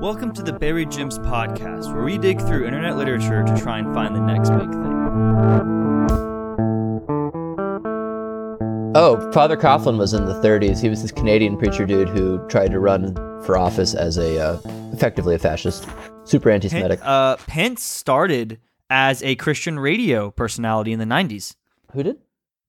Welcome to the Buried Gems podcast, where we dig through internet literature to try and find the next big thing. Oh, Father Coughlin was in the 30s. He was this Canadian preacher dude who tried to run for office as a uh, effectively a fascist, super anti-Semitic. Pen- uh, Pence started as a Christian radio personality in the '90s. Who did?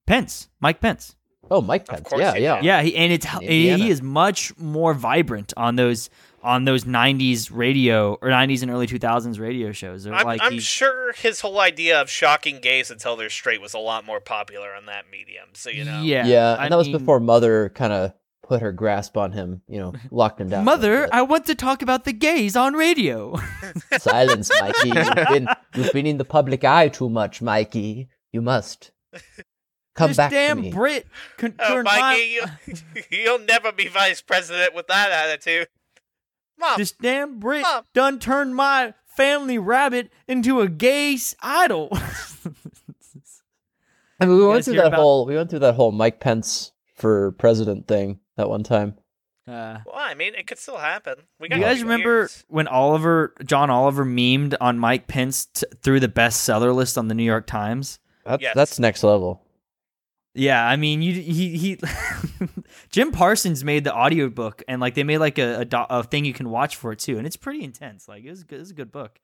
Pence, Mike Pence. Oh, Mike Pence. course Yeah, yeah. Yeah, he, and it's he is much more vibrant on those on those '90s radio or '90s and early 2000s radio shows. They're I'm, like I'm sure his whole idea of shocking gays until they're straight was a lot more popular on that medium. So you know, yeah, Yeah, and I that was mean, before Mother kind of put her grasp on him, you know, locked him down. Mother, I want to talk about the gays on radio. Silence, Mikey. You've been, you've been in the public eye too much, Mikey. You must come this back damn to me. Brit con- Oh, Mikey, my, you, you'll never be vice president with that attitude. Mom, this damn Brit Mom. done turned my family rabbit into a gay idol. I mean, we went through that about- whole we went through that whole Mike Pence for president thing that one time. uh, well, I mean, it could still happen. We got you guys remember years. when Oliver, John Oliver, memed on Mike Pence t- through the bestseller list on the New York Times? That's Yes. that's next level. Yeah, I mean, you he he. Jim Parsons made the audiobook, and like they made like a, a do- a thing you can watch for it too, and it's pretty intense. Like it was good. It was a good book.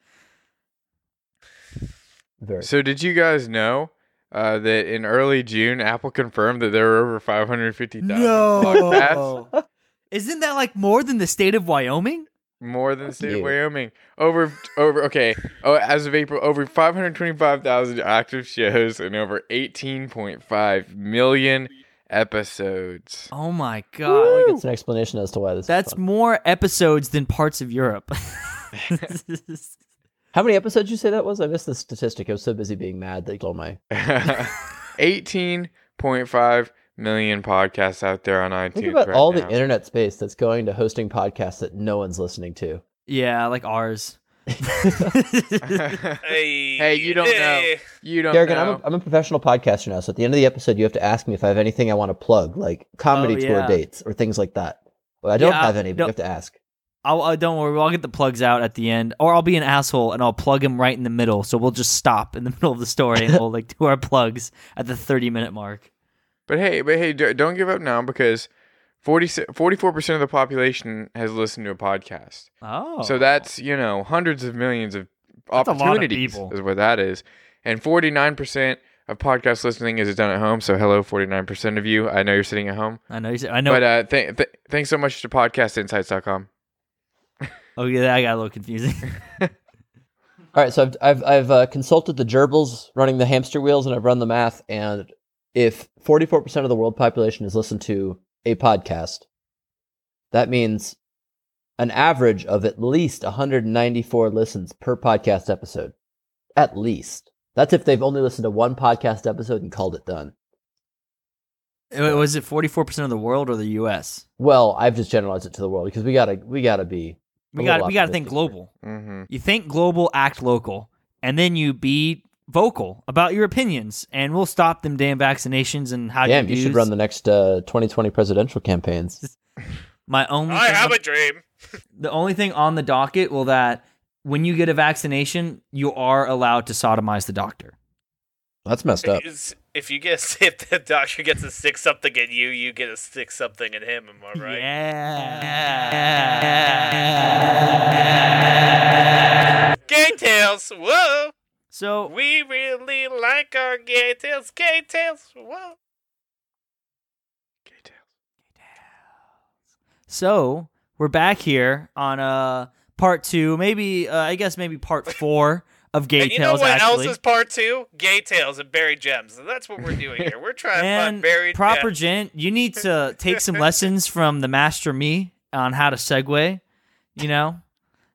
Very. So did you guys know uh, that in early June, Apple confirmed that there were over 550,000 podcasts, Isn't that like more than the state of Wyoming? More than the state Yeah. of Wyoming. Over, over. Okay, oh, as of April, over 525,000 active shows and over 18.5 million episodes. Oh my god. think it's an explanation as to why this. That's fun. more episodes than parts of Europe. How many episodes you say that was? I missed the statistic. I was so busy being mad that you told my. 18.5 million podcasts out there on iTunes. Think about right all now. the internet space that's going to hosting podcasts that no one's listening to. yeah, like ours. Hey, Hey, you don't know. you don't Garrigan, know. I'm a, I'm a professional podcaster now, so at the end of the episode, you have to ask me if I have anything I want to plug, like comedy Oh, tour dates or things like that. Well, I don't Yeah, have any, but no- you have to ask. I'll uh, don't worry. I'll get the plugs out at the end, or I'll be an asshole and I'll plug him right in the middle. So we'll just stop in the middle of the story and we'll like do our plugs at the thirty minute mark. But hey, but hey, don't give up now because 44 percent of the population has listened to a podcast. Oh, So that's you know hundreds of millions of That's a lot of opportunities people. is what that is, and 49 percent of podcast listening is done at home. So hello, 49 percent of you. I know you're sitting at home, I know. You said, I know. but uh, th- th- thanks so much to podcastinsights.com. oh yeah, that got a little confusing. All right, so I've I've, I've uh, consulted the gerbils running the hamster wheels, and I've run the math. And if 44% of the world population has listened to a podcast, that means an average of at least 194 listens per podcast episode. At least. That's if they've only listened to one podcast episode and called it done. Was it forty four percent of the world or the U.S.? Well, I've just generalized it to the world because we gotta we gotta be. We got little we got to think global. Mm-hmm. You think global, act local, and then you be vocal about your opinions, and we'll stop them damn vaccinations and how Damn, you, you should run the next uh, 2020 presidential campaigns. My only I thing- have a dream. the only thing on the docket will that when you get a vaccination, you are allowed to sodomize the doctor. That's messed up. Is- If you get if the doctor gets to stick something in you, you get to stick something in him. Am I right? Yeah. Gay tales. Whoa. So We really like our gay tales. Gay tales. Whoa. Gay tails. Gay tails. So we're back here on uh part two, maybe uh, I guess maybe part four of Gay and you know Tales. what actually. else is part two? Gay tales and buried gems. And that's what we're doing here. We're trying to find buried proper gems. gent, you need to take some lessons from the master me on how to segue. You know,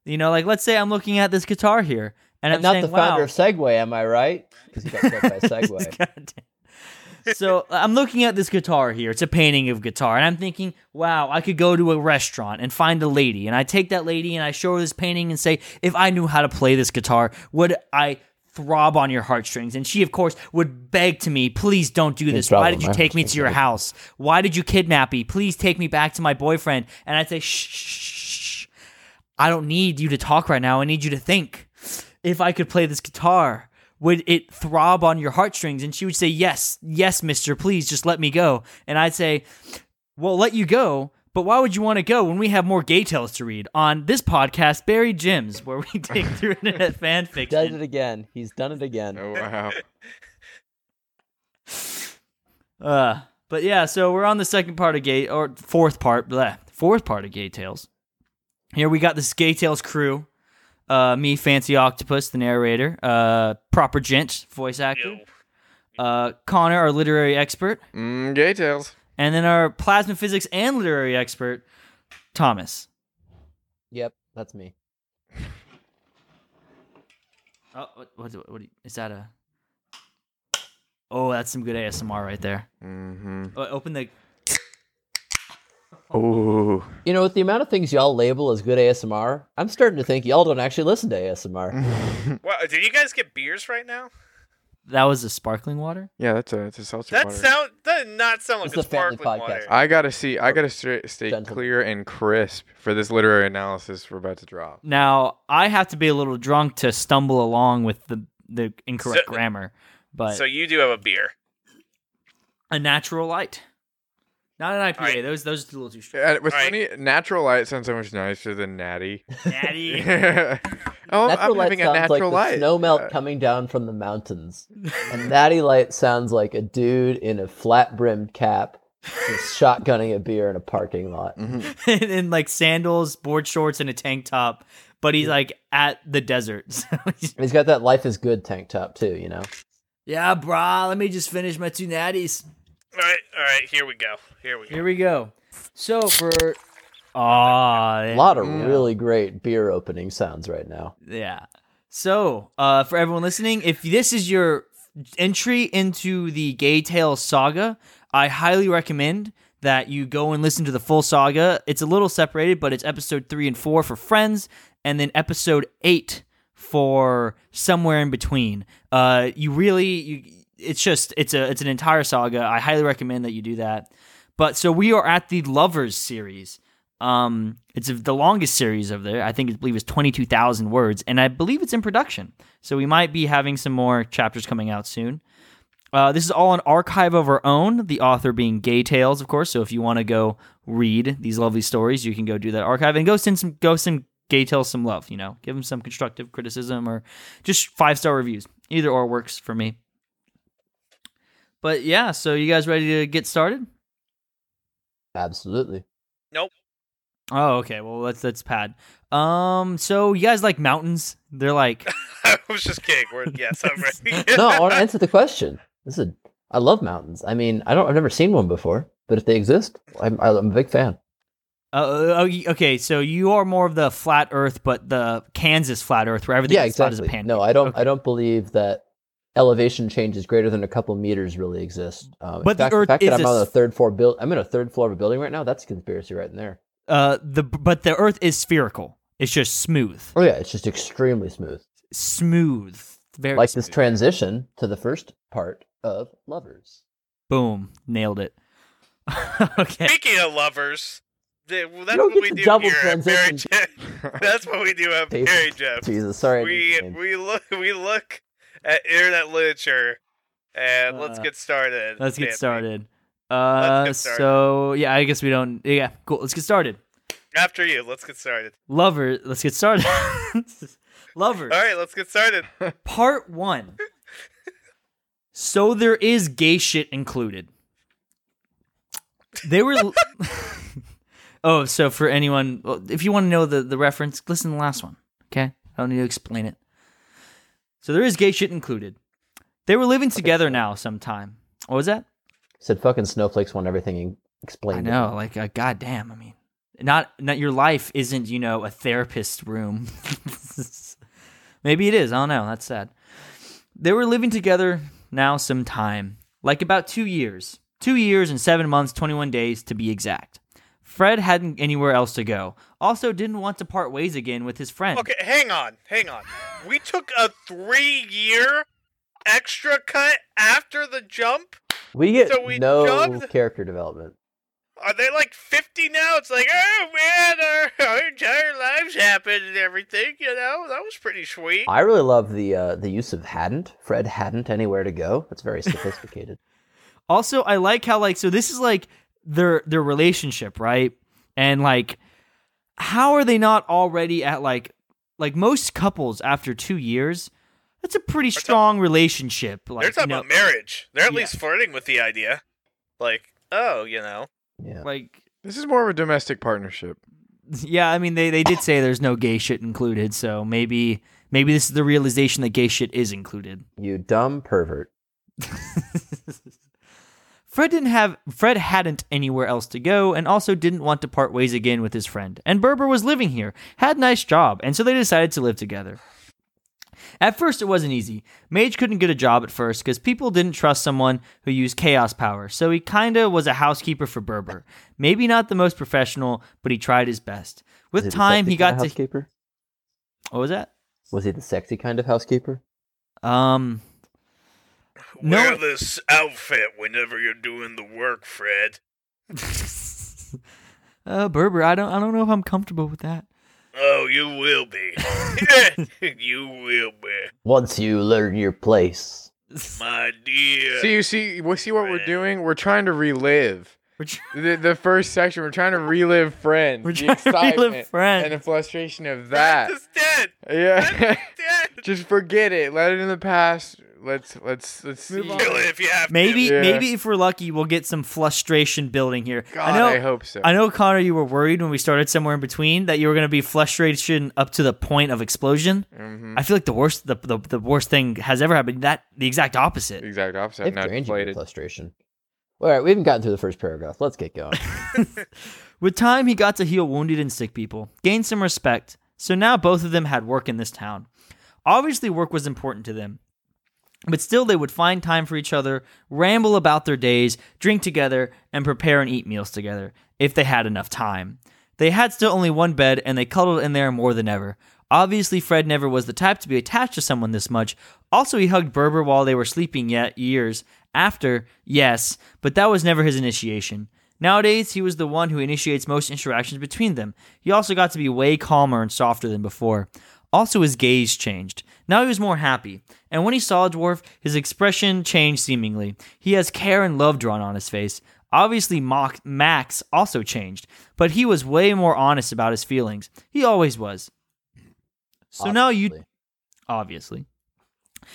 you know, like let's say I'm looking at this guitar here, and, And I'm not saying, the founder wow, of Segway, am I right? Because he got hit by Segway. So uh, I'm looking at this guitar here. It's a painting of guitar, and I'm thinking, wow, I could go to a restaurant and find a lady, and I take that lady and I show her this painting and say, if I knew how to play this guitar, would I throb on your heartstrings? And she, of course, would beg to me, please don't do this. Why did you take me to your house? Why did you kidnap me? Please take me back to my boyfriend. And I'd say, shh, shh, shh. I don't need you to talk right now. I need you to think. If I could play this guitar, would it throb on your heartstrings? And she would say, Yes, yes, mister, please just let me go. And I'd say, Well, let you go, but why would you want to go when we have more gay tales to read on this podcast, Buried Gems, where we dig through internet fan Does fiction? it again. He's done it again. Oh wow. Uh, but yeah, so we're on the second part of Gay, or fourth part, bleh, fourth part of Gay Tales. Here we got this Gay Tales crew. Uh, me, Fancy Octopus, the narrator. Uh, Proper Gent, voice actor. Uh, Connor, our literary expert. Mm, gay tales. And then our plasma physics and literary expert, Thomas. Yep, that's me. Oh, what, what, what, what is that a? Oh, that's some good ASMR right there. Mm-hmm. Oh, open the. Oh. You know, with the amount of things y'all label as good ASMR, I'm starting to think y'all don't actually listen to ASMR. Wow, did you guys get beers right now? That was a sparkling water. Yeah, that's a that's a seltzer That water. sound that did not sound like a sparkling podcast. water. I gotta see. I gotta stay, stay Gentlemen. clear and crisp for this literary analysis we're about to drop. Now I have to be a little drunk to stumble along with the the incorrect So- grammar, but so you do have a beer. a natural light, not an IPA. Alright. Those those are a little too strong. Uh, with All right. funny, natural light sounds so much nicer than natty. Natty. oh, natural I'm light having a natural like the light. snow melt Uh, coming down from the mountains. And natty light sounds like a dude in a flat brimmed cap just shotgunning a beer in a parking lot. mhm. in, in like sandals, board shorts, and a tank top, but he's like at the desert. So he's- He's got that life is good tank top too, you know. yeah, brah. Let me just finish my two natties. All right, all right. Here we go. Here we go. Here we go. So for ah, A lot of really great beer opening sounds right now. Yeah. So, uh, for everyone listening, if this is your entry into the Gay Tales saga, I highly recommend that you go and listen to the full saga. It's a little separated, but it's episode three and four for Friends, and then episode eight for somewhere in between. Uh, you really, you, it's just, it's a, it's an entire saga. I highly recommend that you do that. But so we are at the Lovers series. Um, it's the longest series of there. I think I believe it's twenty two thousand words, and I believe it's in production. So we might be having some more chapters coming out soon. Uh, this is all an archive of our own. The author being Gay Tales, of course. So if you want to go read these lovely stories, you can go do that archive and go send some go send Gay Tales some love. You know, give them some constructive criticism or just five star reviews. Either or works for me. But yeah, so you guys ready to get started? Absolutely. Nope. Oh, okay. Well, let's that's pad. Um, so you guys like mountains? They're like I was just kidding. We're, yes, I'm ready. No, I want to answer the question. This is a, I love mountains. I mean, I don't. I've never seen one before, but if they exist, I'm, I'm a big fan. Uh, oh, okay, so you are more of the flat Earth, but the Kansas flat Earth, where everything yeah, is flat as a exactly. pancake. No, I don't. Okay. I don't believe that elevation changes greater than a couple meters really exist. Um, But in the fact, Earth the fact that is I'm a on the third floor build, I'm in a third floor of a building right now. That's a conspiracy right in there. Uh, the but the Earth is spherical. It's just smooth, Oh yeah, it's just extremely smooth. smooth, very like this transition to the first part of Lovers. Boom, nailed it. okay, Speaking of lovers, th- well, that's don't what get we do double here at Buried transition. Gem. That's what we do at Jesus. Buried Gem. Jesus, sorry. We we look we look at internet literature, and let's Uh, get started. let's get started. Uh, get started. so yeah, I guess we don't. Yeah, cool. Let's get started. After you, let's get started. Lover, let's get started. Lover. All right, let's get started. Part one. so there is gay shit included. They were. oh, so for anyone, if you want to know the, the reference, listen to the last one. Okay? I don't need to explain it. So there is gay shit included. They were living together now sometime. What was that? Said fucking snowflakes want everything explained. I know, like, uh, goddamn. I mean, not not your life isn't you know a therapist room. Maybe it is. I don't know. That's sad. They were living together now some time, like about two years, two years and seven months, twenty one days to be exact. Fred hadn't anywhere else to go. Also, didn't want to part ways again with his friend. Okay, hang on, hang on. We took a three-year extra cut after the jump. We get So we no jumped- character development. Are they like 50 now? It's like, oh man, our, our entire lives have happened and everything. You know, that was pretty sweet. I really love the uh, the use of hadn't. Fred hadn't anywhere to go. That's very sophisticated. Also, I like how like so this is like their their relationship, right? And like how are they not already at like like most couples after 2 years? That's a pretty talk- strong relationship. Like They're you talking know, about marriage. They're at Yeah. least flirting with the idea. Like, oh, you know, Yeah. like This is more of a domestic partnership. yeah, I mean they they did say there's no gay shit included, so maybe maybe this is the realization that gay shit is included. You dumb pervert. Fred didn't have Fred hadn't anywhere else to go and also didn't want to part ways again with his friend. And Burbor was living here, had a nice job, and so they decided to live together. At first it wasn't easy. Mage couldn't get a job at first because people didn't trust someone who used chaos power, so he kinda was a housekeeper for Burbor. Maybe not the most professional, but he tried his best. With Was he the time he kind got of to housekeeper. What was that? Was he the sexy kind of housekeeper? Um No. wear this outfit whenever you're doing the work, Fred. uh Burbor, I don't I don't know if I'm comfortable with that. Oh, you will be. you will be, Once you learn your place. my dear. See, you see, we see what we're doing. We're trying to relive We're the, the first section. We're trying to relive friends. We're the trying to relive excitement Friends. and the frustration of that. Fred that. is dead. Yeah, Dead. just forget it. Let it in the past. Let's let's let's Move see. on. Kill it if you have Maybe to. Yeah. maybe if we're lucky, we'll get some frustration building here. God, I know. I hope so. I know, Connor. You were worried when we started somewhere in between that you were going to be frustration up to the point of explosion. Mhm. I feel like the worst, the, the the worst thing has ever happened. That the exact opposite. Exact opposite. They've Not of inflated. frustration. All right, we haven't gotten through the first paragraph. Let's get going. With time, he got to heal wounded and sick people, gain some respect. So now both of them had work in this town. Obviously, work was important to them. But still, they would find time for each other, ramble about their days, drink together, and prepare and eat meals together, if they had enough time. They had still only one bed, and they cuddled in there more than ever. Obviously, Fred never was the type to be attached to someone this much. Also, he hugged Burbor while they were sleeping yet years after, yes, but that was never his initiation. Nowadays, he was the one who initiates most interactions between them. He also got to be way calmer and softer than before. Also, his gaze changed. Now he was more happy. And when he saw a dwarf, his expression changed seemingly. He has care and love drawn on his face. Obviously, Max also changed, but he was way more honest about his feelings. He always was. So now you Obviously. obviously.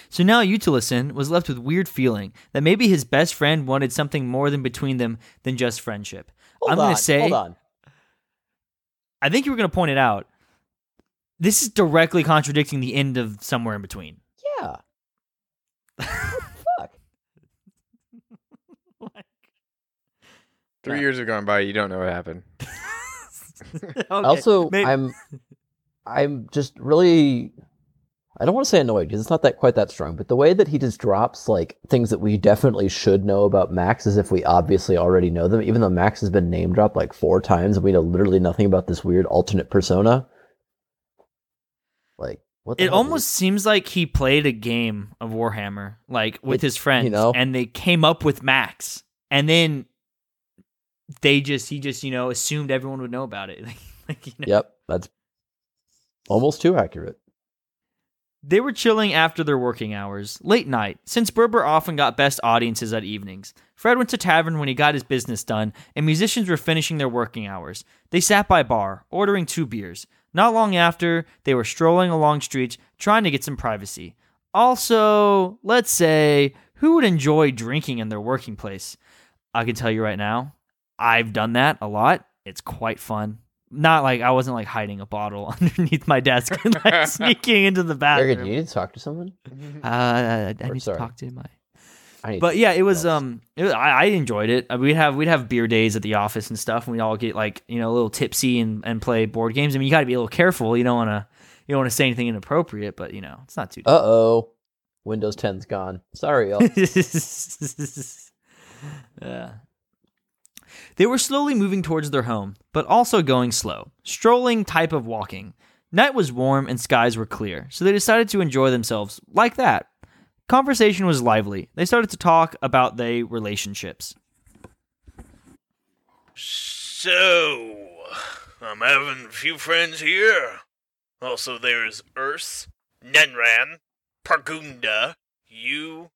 So now Utilison was left with weird feeling that maybe his best friend wanted something more than between them than just friendship. Hold I'm gonna say- Hold on. I think you were going to point it out. This is directly contradicting the end of Somewhere in Between. Yeah. What the fuck? Three Yeah. years have gone by. You don't know what happened. Okay, also, may- I'm, I'm just really, I don't want to say annoyed because it's not that quite that strong. But the way that he just drops like things that we definitely should know about Max, as if we obviously already know them, even though Max has been name dropped like four times and we know literally nothing about this weird alternate persona. Like, what? The It almost seems like he played a game of Warhammer, like with It- his friends, know. and they came up with Max, and then they just he just you know assumed everyone would know about it. like, you know. Yep, that's almost too accurate. They were chilling after their working hours, late night, since Burbor often got best audiences at evenings. Fred went to tavern when he got his business done, and musicians were finishing their working hours. They sat by bar, ordering two beers. Not long after, they were strolling along streets, trying to get some privacy. Also, let's say, who would enjoy drinking in their working place? I can tell you right now, I've done that a lot. It's quite fun. Not like I wasn't like hiding a bottle underneath my desk and like sneaking into the bathroom. good. You need to talk to someone. Uh, I Or need sorry. to talk to my. But yeah, it was um, it was, I, I enjoyed it. Uh, We'd have we'd have beer days at the office and stuff, and we'd all get like you know a little tipsy and, and play board games. I mean, you got to be a little careful. You don't want to you don't want to say anything inappropriate, but you know it's not too. Uh oh, Windows 10's gone. Sorry, y'all. yeah. They were slowly moving towards their home, but also going slow, strolling type of walking. Night was warm and skies were clear, so they decided to enjoy themselves like that. Conversation was lively. They started to talk about their relationships. So, I'm having a few friends here. Also, there's Urs, Nenran, Pargunda, you,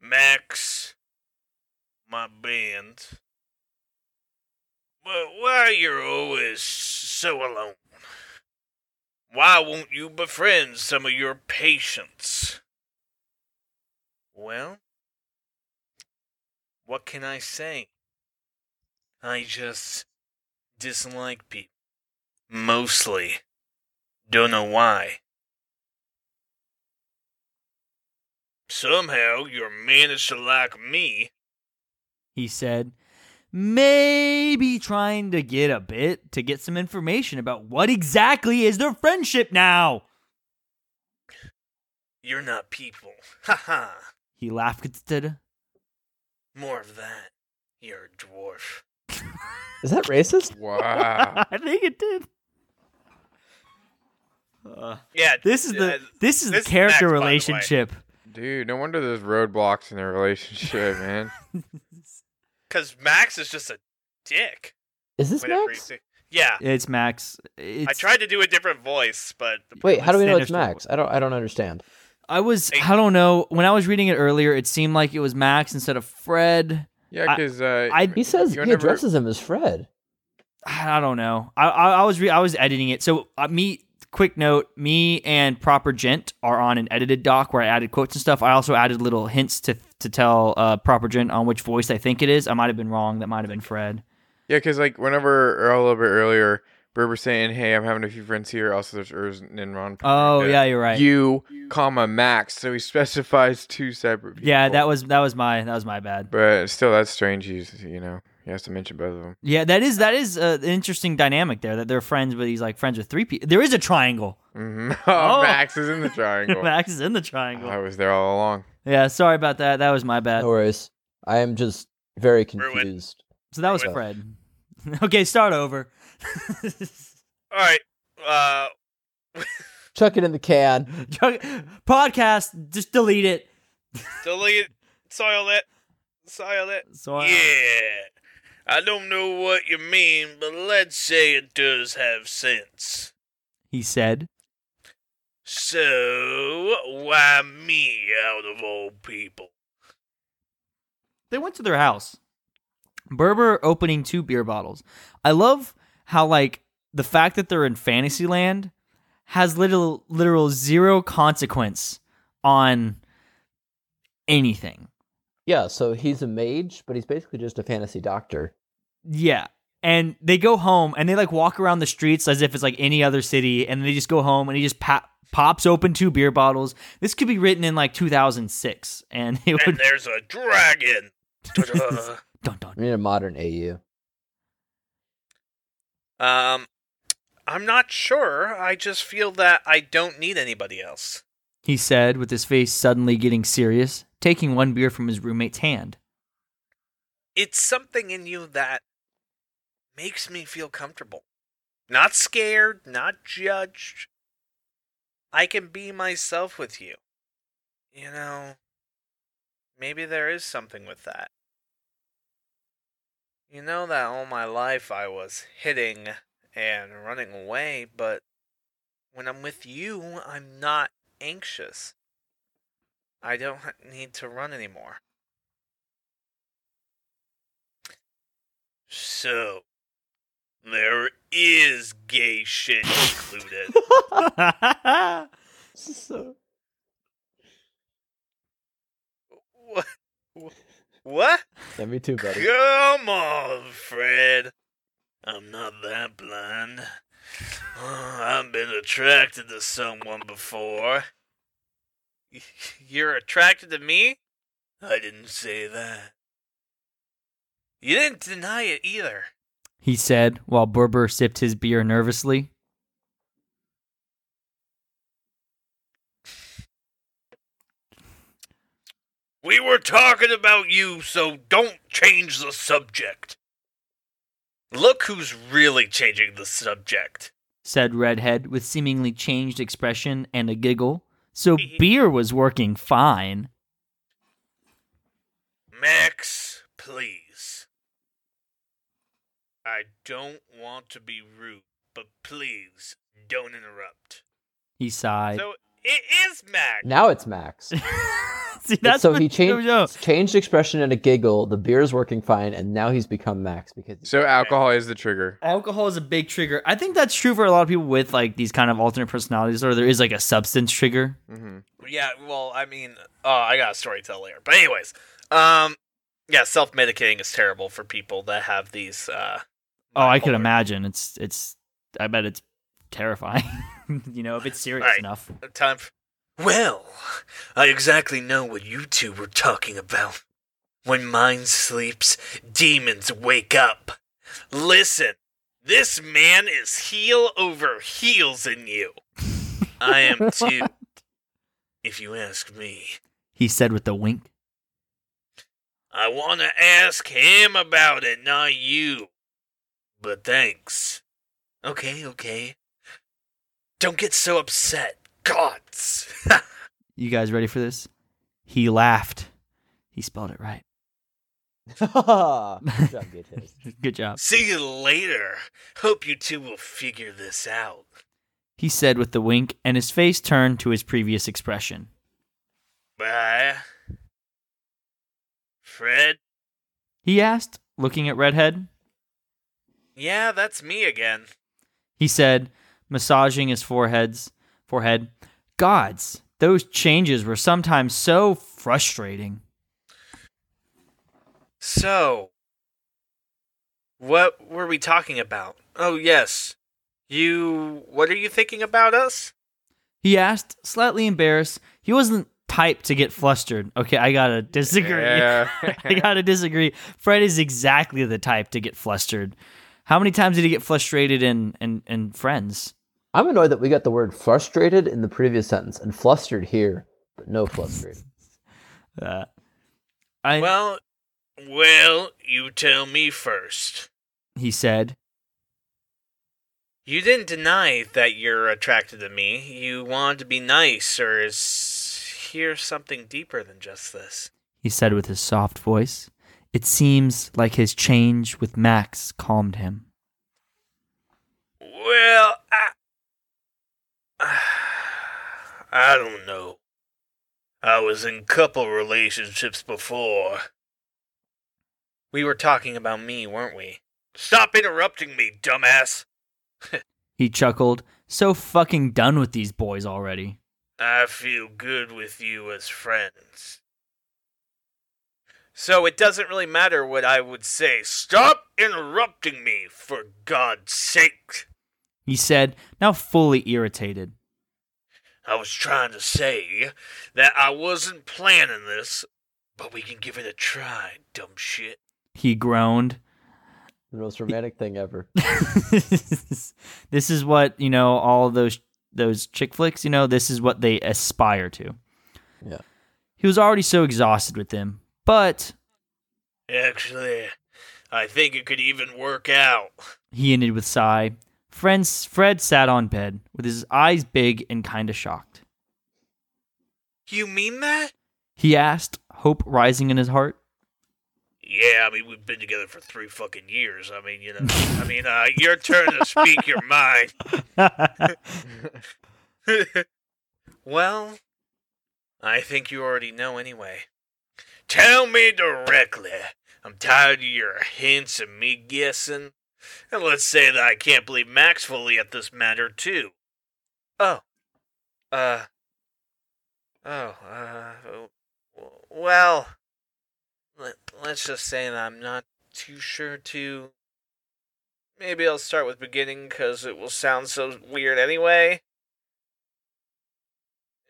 Max, my band. But why you're always so alone? Why won't you befriend some of your patients? Well, what can I say? I just dislike people. Mostly. Don't know why. Somehow you're managed to like me. He said, maybe trying to get a bit to get some information about what exactly is their friendship now. You're not people. Ha ha. He laughed. More of that. You're a dwarf. Is that racist? Wow. I think it did. Uh, Yeah, this is the uh, this is this the is character Max, by the relationship. Dude, no wonder there's roadblocks in their relationship, man. Cause Max is just a dick. Is this whenever Max? Yeah. It's Max. It's, I tried to do a different voice, but Wait, how do we know it's Star Max? I don't. I don't understand. I was. I don't know. When I was reading it earlier, it seemed like it was Max instead of Fred. Yeah, because uh, I- He says you he never- addresses him as Fred. I don't know. I I, I was re- I was editing it. So uh, me. Quick note: Me and Proper Gent are on an edited doc where I added quotes and stuff. I also added little hints to to tell uh, Proper Gent on which voice I think it is. I might have been wrong. That might have been Fred. Yeah, because like whenever or a little bit earlier, Burbor saying, "Hey, I'm having a few friends here." Also, there's Urs and Ron. Oh yeah, you're right. You, comma Max. So he specifies two separate. People. yeah, that was that was my that was my bad. But still, that's strange. He's you know he has to mention both of them. Yeah, that is that is uh, an interesting dynamic there. That they're friends, but he's like friends with three people. There is a triangle. hmm Oh. Oh, Max is in the triangle. Max is in the triangle. I was there all along. Yeah, sorry about that. That was my bad. No worries. I am just very Ruined. confused. So that was Ruined. Fred. okay, start over. All right. Uh, Chuck it in the can. Podcast, just delete it. delete, soil it, soil it. So Yeah. I don't know what you mean, but let's say it does have sense. he said. So, why me out of all people? They went to their house. Burbor opening two beer bottles. I love how like the fact that they're in Fantasyland has literal literal zero consequence on anything. Yeah, so he's a mage, but he's basically just a fantasy doctor. Yeah. And they go home and they like walk around the streets as if it's like any other city and they just go home and he just pa- pops open two beer bottles. This could be written in like 2006 and it And there's a dragon. Ta-da. dun, dun. I mean, a modern AU. Um, I'm not sure. I just feel that I don't need anybody else. he said with his face suddenly getting serious, taking one beer from his roommate's hand. It's something in you that makes me feel comfortable. Not scared, not judged. I can be myself with you. You know, maybe there is something with that. You know that all my life I was hitting and running away, but when I'm with you, I'm not anxious. I don't need to run anymore. So, there is gay shit included. So, what? What? Yeah, me too, buddy. Come on, Fred. I'm not that blind. I've been attracted to someone before. You're attracted to me? I didn't say that. You didn't deny it either. he said while Burbor sipped his beer nervously. We were talking about you, so don't change the subject. Look who's really changing the subject. said Redhead with seemingly changed expression and a giggle. So beer was working fine. Max, please. I don't want to be rude, but please don't interrupt. He sighed. So it is Max. Now it's Max. See, that's so what- he changed no, no. changed expression and a giggle. The beer is working fine, and now he's become Max because So alcohol is the trigger. Alcohol is a big trigger. I think that's true for a lot of people with like these kind of alternate personalities, or there is like a substance trigger. hmm Yeah, well, I mean, oh, I got a story to tell later. But anyways, um, yeah, self medicating is terrible for people that have these. Uh, Oh, I could imagine. It's it's. I bet it's terrifying. you know, if it's serious enough. Time. For- well, I exactly know what you two were talking about. When mind sleeps, demons wake up. Listen, this man is heel over heels in you. I am too, if you ask me. He said with a wink. I want to ask him about it, not you. But thanks. Okay, okay. Don't get so upset. Gods. You guys ready for this? He laughed. He spelled it right. Good job, Good. Good job. See you later. Hope you two will figure this out. He said with the wink, and his face turned to his previous expression. Bye. Fred? He asked, looking at Redhead. Yeah, that's me again. He said, massaging his forehead's forehead. Gods, those changes were sometimes so frustrating. So, what were we talking about? Oh, yes. You. What are you thinking about us? He asked, slightly embarrassed. He wasn't type to get flustered. Okay, I gotta disagree. Yeah. I gotta disagree. Fred is exactly the type to get flustered. How many times did he get frustrated in in, in Friends? I'm annoyed that we got the word frustrated in the previous sentence and flustered here, but no frustrated. Uh, I Well, well, you tell me first. he said. You didn't deny that you're attracted to me. You wanted to be nice, or is here something deeper than just this? He said with his soft voice. It seems like his change with Max calmed him. Well, I. I don't know. I was in couple relationships before. We were talking about me, weren't we? Stop interrupting me, dumbass! He chuckled, so fucking done with these boys already. I feel good with you as friends. So it doesn't really matter what I would say. Stop interrupting me, for God's sake! He said, now fully irritated. I was trying to say that I wasn't planning this, but we can give it a try, dumb shit. He groaned. The most romantic thing ever. this is what, you know, all of those those chick flicks, you know, this is what they aspire to. Yeah. He was already so exhausted with them, but Actually, I think it could even work out. he ended with sigh. Friends, Fred sat on bed with his eyes big and kind of shocked. You mean that? He asked, hope rising in his heart. Yeah, I mean, we've been together for three fucking years. I mean, you know, I mean, uh, your turn to speak your mind. well, I think you already know anyway. Tell me directly. I'm tired of your hints and me guessing. And let's say that I can't believe Max fully at this matter, too. Oh. Uh. Oh, uh. Well. Let, let's just say that I'm not too sure to. Maybe I'll start with beginning because it will sound so weird anyway.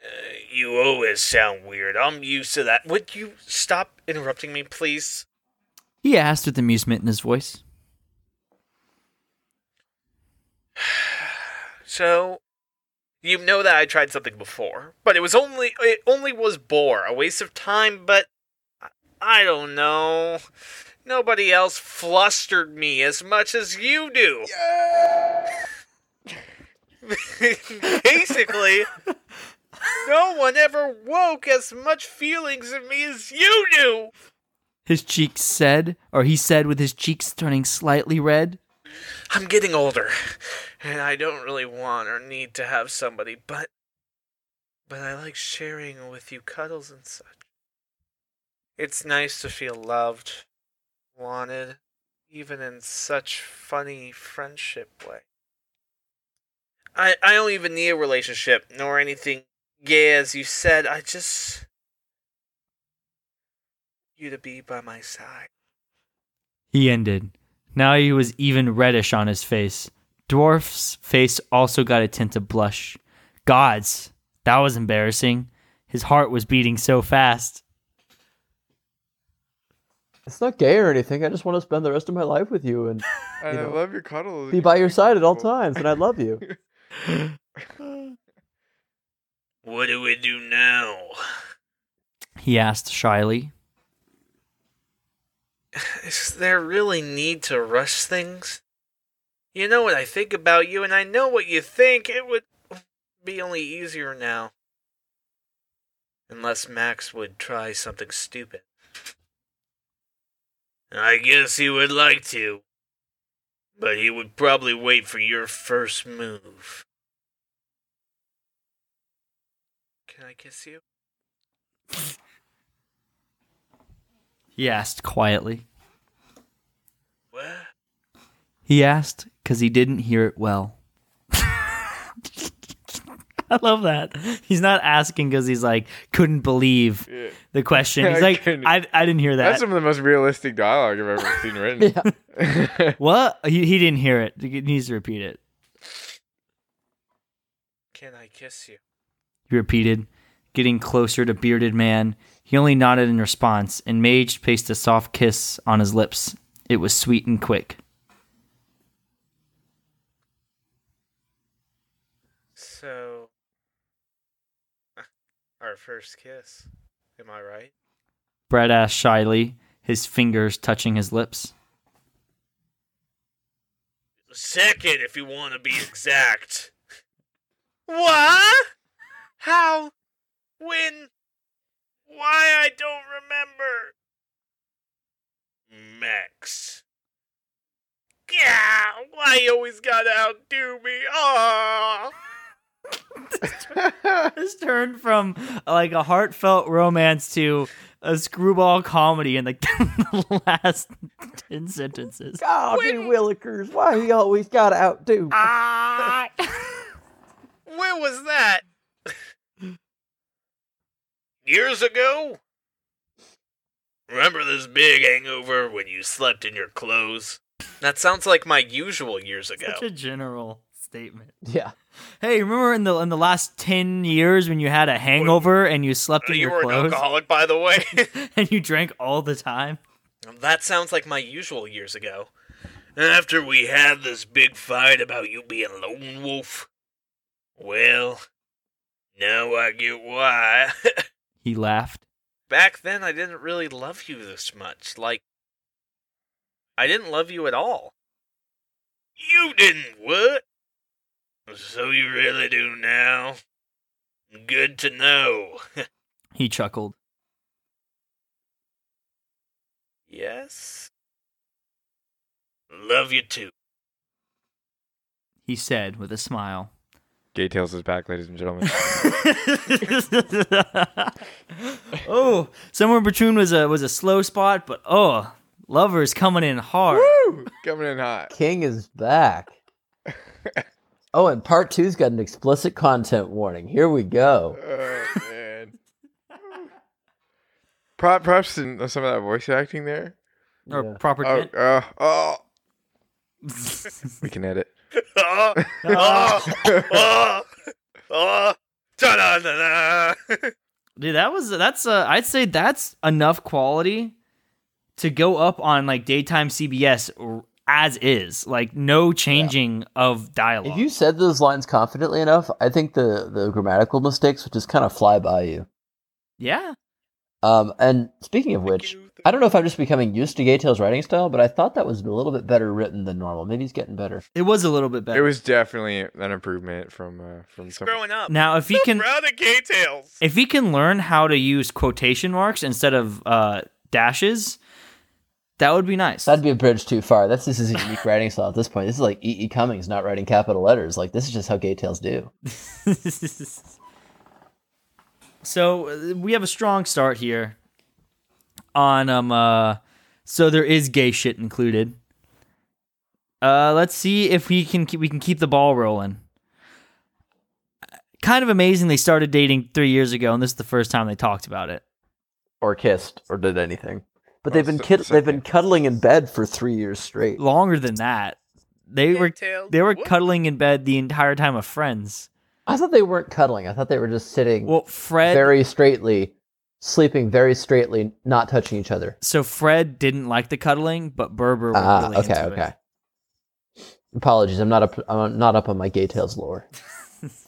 Uh, you always sound weird. I'm used to that. Would you stop interrupting me, please? He asked with amusement in his voice. So, you know that I tried something before, but it was only it only was bore, a waste of time. But I- I don't know. Nobody else flustered me as much as you do. Basically, no one ever woke as much feelings in me as you do. His cheeks said, or he said with his cheeks turning slightly red. I'm getting older, and I don't really want or need to have somebody, but but I like sharing with you cuddles and such. It's nice to feel loved, wanted, even in such funny friendship way. I I don't even need a relationship nor anything gay as you said. I just you to be by my side. He ended. Now he was even reddish on his face. Dwarf's face also got a tint of blush. Gods, that was embarrassing. His heart was beating so fast. It's not gay or anything. I just want to spend the rest of my life with you and And You I know, love your cuddles. be by your side at all times, and I love you. What do we do now? He asked shyly. Is there really need to rush things? You know what I think about you, and I know what you think. It would be only easier now. Unless Max would try something stupid. I guess he would like to. But he would probably wait for your first move. Can I kiss you? He asked quietly. What? He asked because he didn't hear it well. I love that. He's not asking because he's like couldn't believe Yeah. the question. He's I like, I, I didn't hear that. That's some of the most realistic dialogue I've ever seen written. Yeah. what? He, he didn't hear it. He needs to repeat it. Can I kiss you? He repeated, getting closer to bearded man. He only nodded in response, and Mage placed a soft kiss on his lips. It was sweet and quick. So, uh, our first kiss. Am I right? Brett asked shyly, his fingers touching his lips. Second, if you want to be exact. What? How? When? Why? I don't remember. Max. Yeah, why you always gotta outdo me? Oh. This turned from like a heartfelt romance to a screwball comedy in like the last 10 sentences. God, you Willikers, why you always gotta outdo? Ah! When was that? Years ago? Remember this big hangover when you slept in your clothes? That sounds like my usual years ago. Such a general statement. Yeah. Hey, remember in the in the last 10 years when you had a hangover and you slept in you your clothes? You were an alcoholic, by the way. and you drank all the time? that sounds like my usual years ago. After we had this big fight about you being a lone wolf. Well, now I get why. He laughed. Back then, I didn't really love you this much. Like, I didn't love you at all. You didn't what? So you really do now? Good to know. He chuckled. yes? Love you too. He said with a smile. Gay Tales is back, ladies and gentlemen. oh, somewhere between was a was a slow spot, but oh, lovers coming in hard. Woo! Coming in hot. King is back. Oh, and part two's got an explicit content warning. Here we go. Oh man. Prop, props to some of that voice acting there. Or Yeah. proper Oh, dent. Uh, oh, oh. We can edit. Oh, oh, oh, oh, da-da-da-da. Dude, that was that's uh I'd say that's enough quality to go up on like daytime CBS as is, like no changing of dialogue. If you said those lines confidently enough, I think the, the grammatical mistakes would just kind of fly by you. yeah, Um, and speaking of which, I don't know if I'm just becoming used to Gay Tales writing style, but I thought that was a little bit better written than normal. Maybe he's getting better. it was a little bit better. It was definitely an improvement from uh, from He's some. growing up. now, if he can, Proud of gay tales. if he can learn how to use quotation marks instead of uh, dashes, That would be nice. That'd be a bridge too far. That's this is a unique writing style at this point. This is like E. E. Cummings not writing capital letters. Like this is just how gay tales do. so uh, we have a strong start here on um uh so there is gay shit included. Uh let's see if we can keep, we can keep the ball rolling. Kind of amazing they started dating 3 years ago and this is the first time they talked about it. Or kissed or did anything. But they've been so- kid- so- they've been cuddling in bed for three years straight. Longer than that. They were Pigtail- they were what? cuddling in bed the entire time of friends. I thought they weren't cuddling. I thought they were just sitting Well, Fred very straightly, sleeping very straightly, not touching each other. so Fred didn't like the cuddling, but Burbor Ah, really okay, into it. okay. Apologies, I'm not up. I'm not up on my gay tales lore.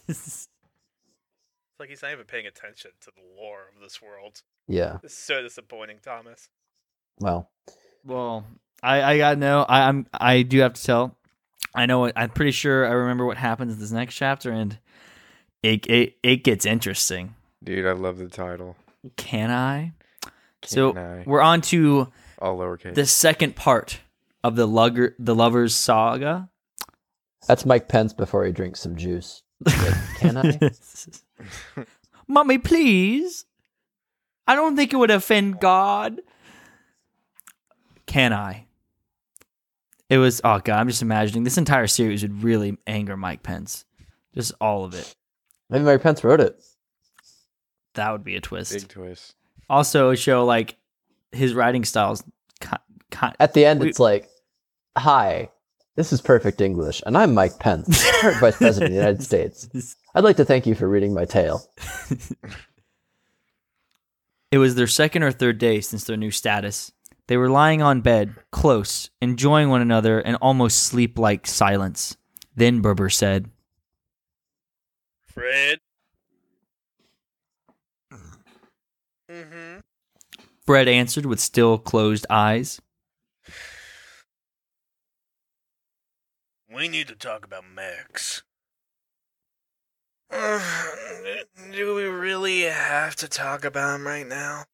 It's like he's not even paying attention to the lore of this world. Yeah. This is so disappointing, Thomas. Well, Well, I I got no. I, I'm I do have to tell. I know. I'm pretty sure I remember what happens in this next chapter, and it it it gets interesting. Dude, I love the title. Can I? so I? we're on to All lowercase. the second part of the lugger the lovers saga. that's Mike Pence before he drinks some juice. Like, Can I? Mommy, please. I don't think it would offend God. Can I? It was oh god, I'm just imagining this entire series would really anger Mike Pence. Just all of it. Maybe Mike Pence wrote it. That would be a twist. Big twist. Also, show like his writing styles. Ki- ki- At the end, We- it's like, "Hi, this is perfect English, and I'm Mike Pence, current Vice President of the United States. I'd like to thank you for reading my tale." It was their second or third day since their new status. They were lying on bed, close, enjoying one another in almost sleep like silence. Then Burbor said, Fred. Mm-hmm. Fred answered with still closed eyes. We need to talk about Max. Do we really have to talk about him right now?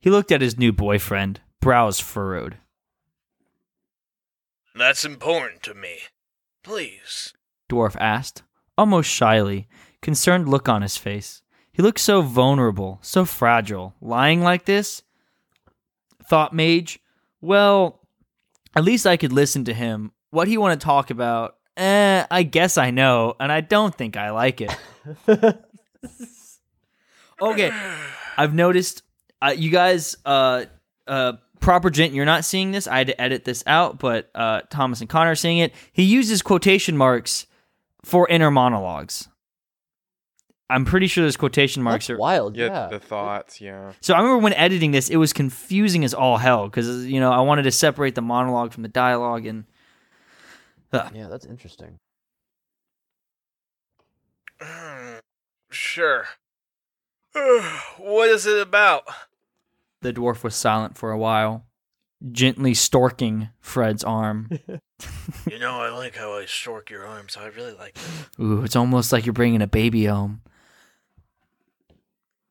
He looked at his new boyfriend, brows furrowed. That's important to me. Please. Dwarf asked, almost shyly, concerned look on his face. He looked so vulnerable, so fragile, lying like this. Thought Mage, well, at least I could listen to him. What he want to talk about? Eh, I guess I know, and I don't think I like it. okay, I've noticed uh, you guys, uh, uh, proper gent, you're not seeing this. I had to edit this out, but uh, Thomas and Connor are seeing it. He uses quotation marks for inner monologues. I'm pretty sure those quotation marks That's are. wild. Yeah, Yeah. the thoughts, yeah. So I remember when editing this, it was confusing as all hell because you know I wanted to separate the monologue from the dialogue, and uh. yeah, that's interesting. sure. what is it about? the dwarf was silent for a while, gently storking Fred's arm. You know, I like how I stork your arms. I really like it. Ooh, it's almost like you're bringing a baby home.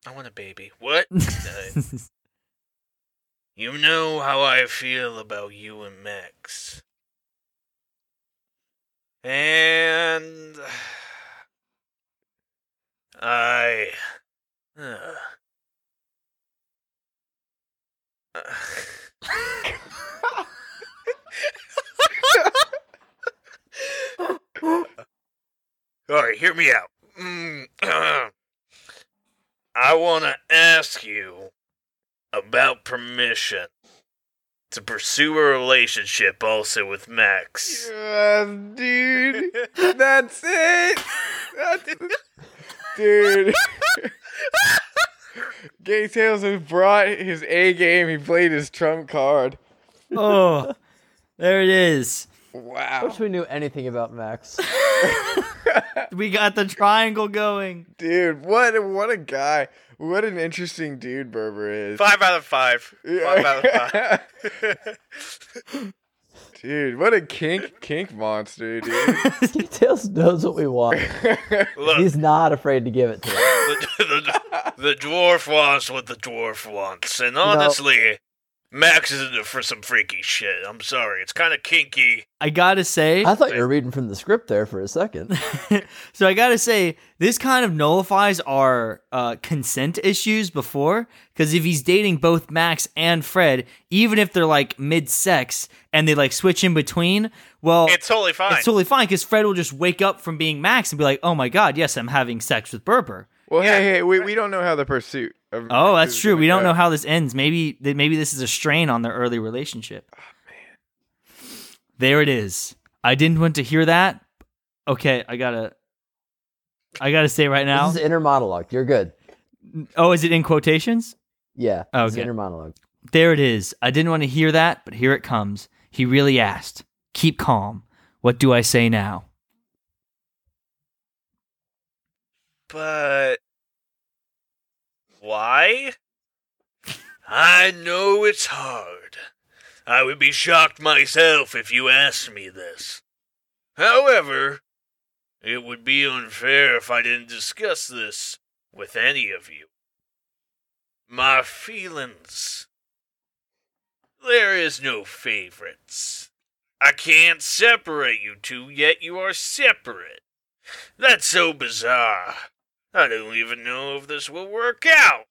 I want a baby. What? Uh, you know how I feel about you and Max. And I uh, All right, hear me out. Mm, I want to ask you about permission to pursue a relationship also with Max. Yes, dude. That's it. That's dude. Gay Tales has brought his A game. He played his trump card. oh, there it is. I Wow. wish we knew anything about Max. We got the triangle going. Dude, what a, what a guy. What an interesting dude Burbor is. Five out of five. Five out of five. Dude, what a kink kink monster, dude. Details knows what we want. Look, He's not afraid to give it to us. the, the, the dwarf wants what the dwarf wants, and honestly, Max is into for some freaky shit. I'm sorry. It's kind of kinky. I gotta say, I thought you were reading from the script there for a second. so I gotta say, this kind of nullifies our uh, consent issues before. Because if he's dating both Max and Fred, even if they're like mid-sex and they like switch in between, well, It's totally fine. it's totally fine. Because Fred will just wake up from being Max and be like, "Oh my god, yes, I'm having sex with Burbor." Well, Yeah. hey, hey, we, we don't know how the pursuit. Of Oh, that's true. gonna We don't go. know how this ends. Maybe th- maybe this is a strain on their early relationship. Oh, man. There it is. I didn't want to hear that. Okay, I gotta. I gotta say right now. This is inner monologue. You're good. Oh, is it in quotations? Yeah. Oh, it's Okay. inner monologue. There it is. I didn't want to hear that, but here it comes. He really asked. Keep calm. What do I say now? But why? I know it's hard. I would be shocked myself if you asked me this. However, it would be unfair if I didn't discuss this with any of you. My feelings. There is no favorites. I can't separate you two, yet you are separate. That's so bizarre. I don't even know if this will work out.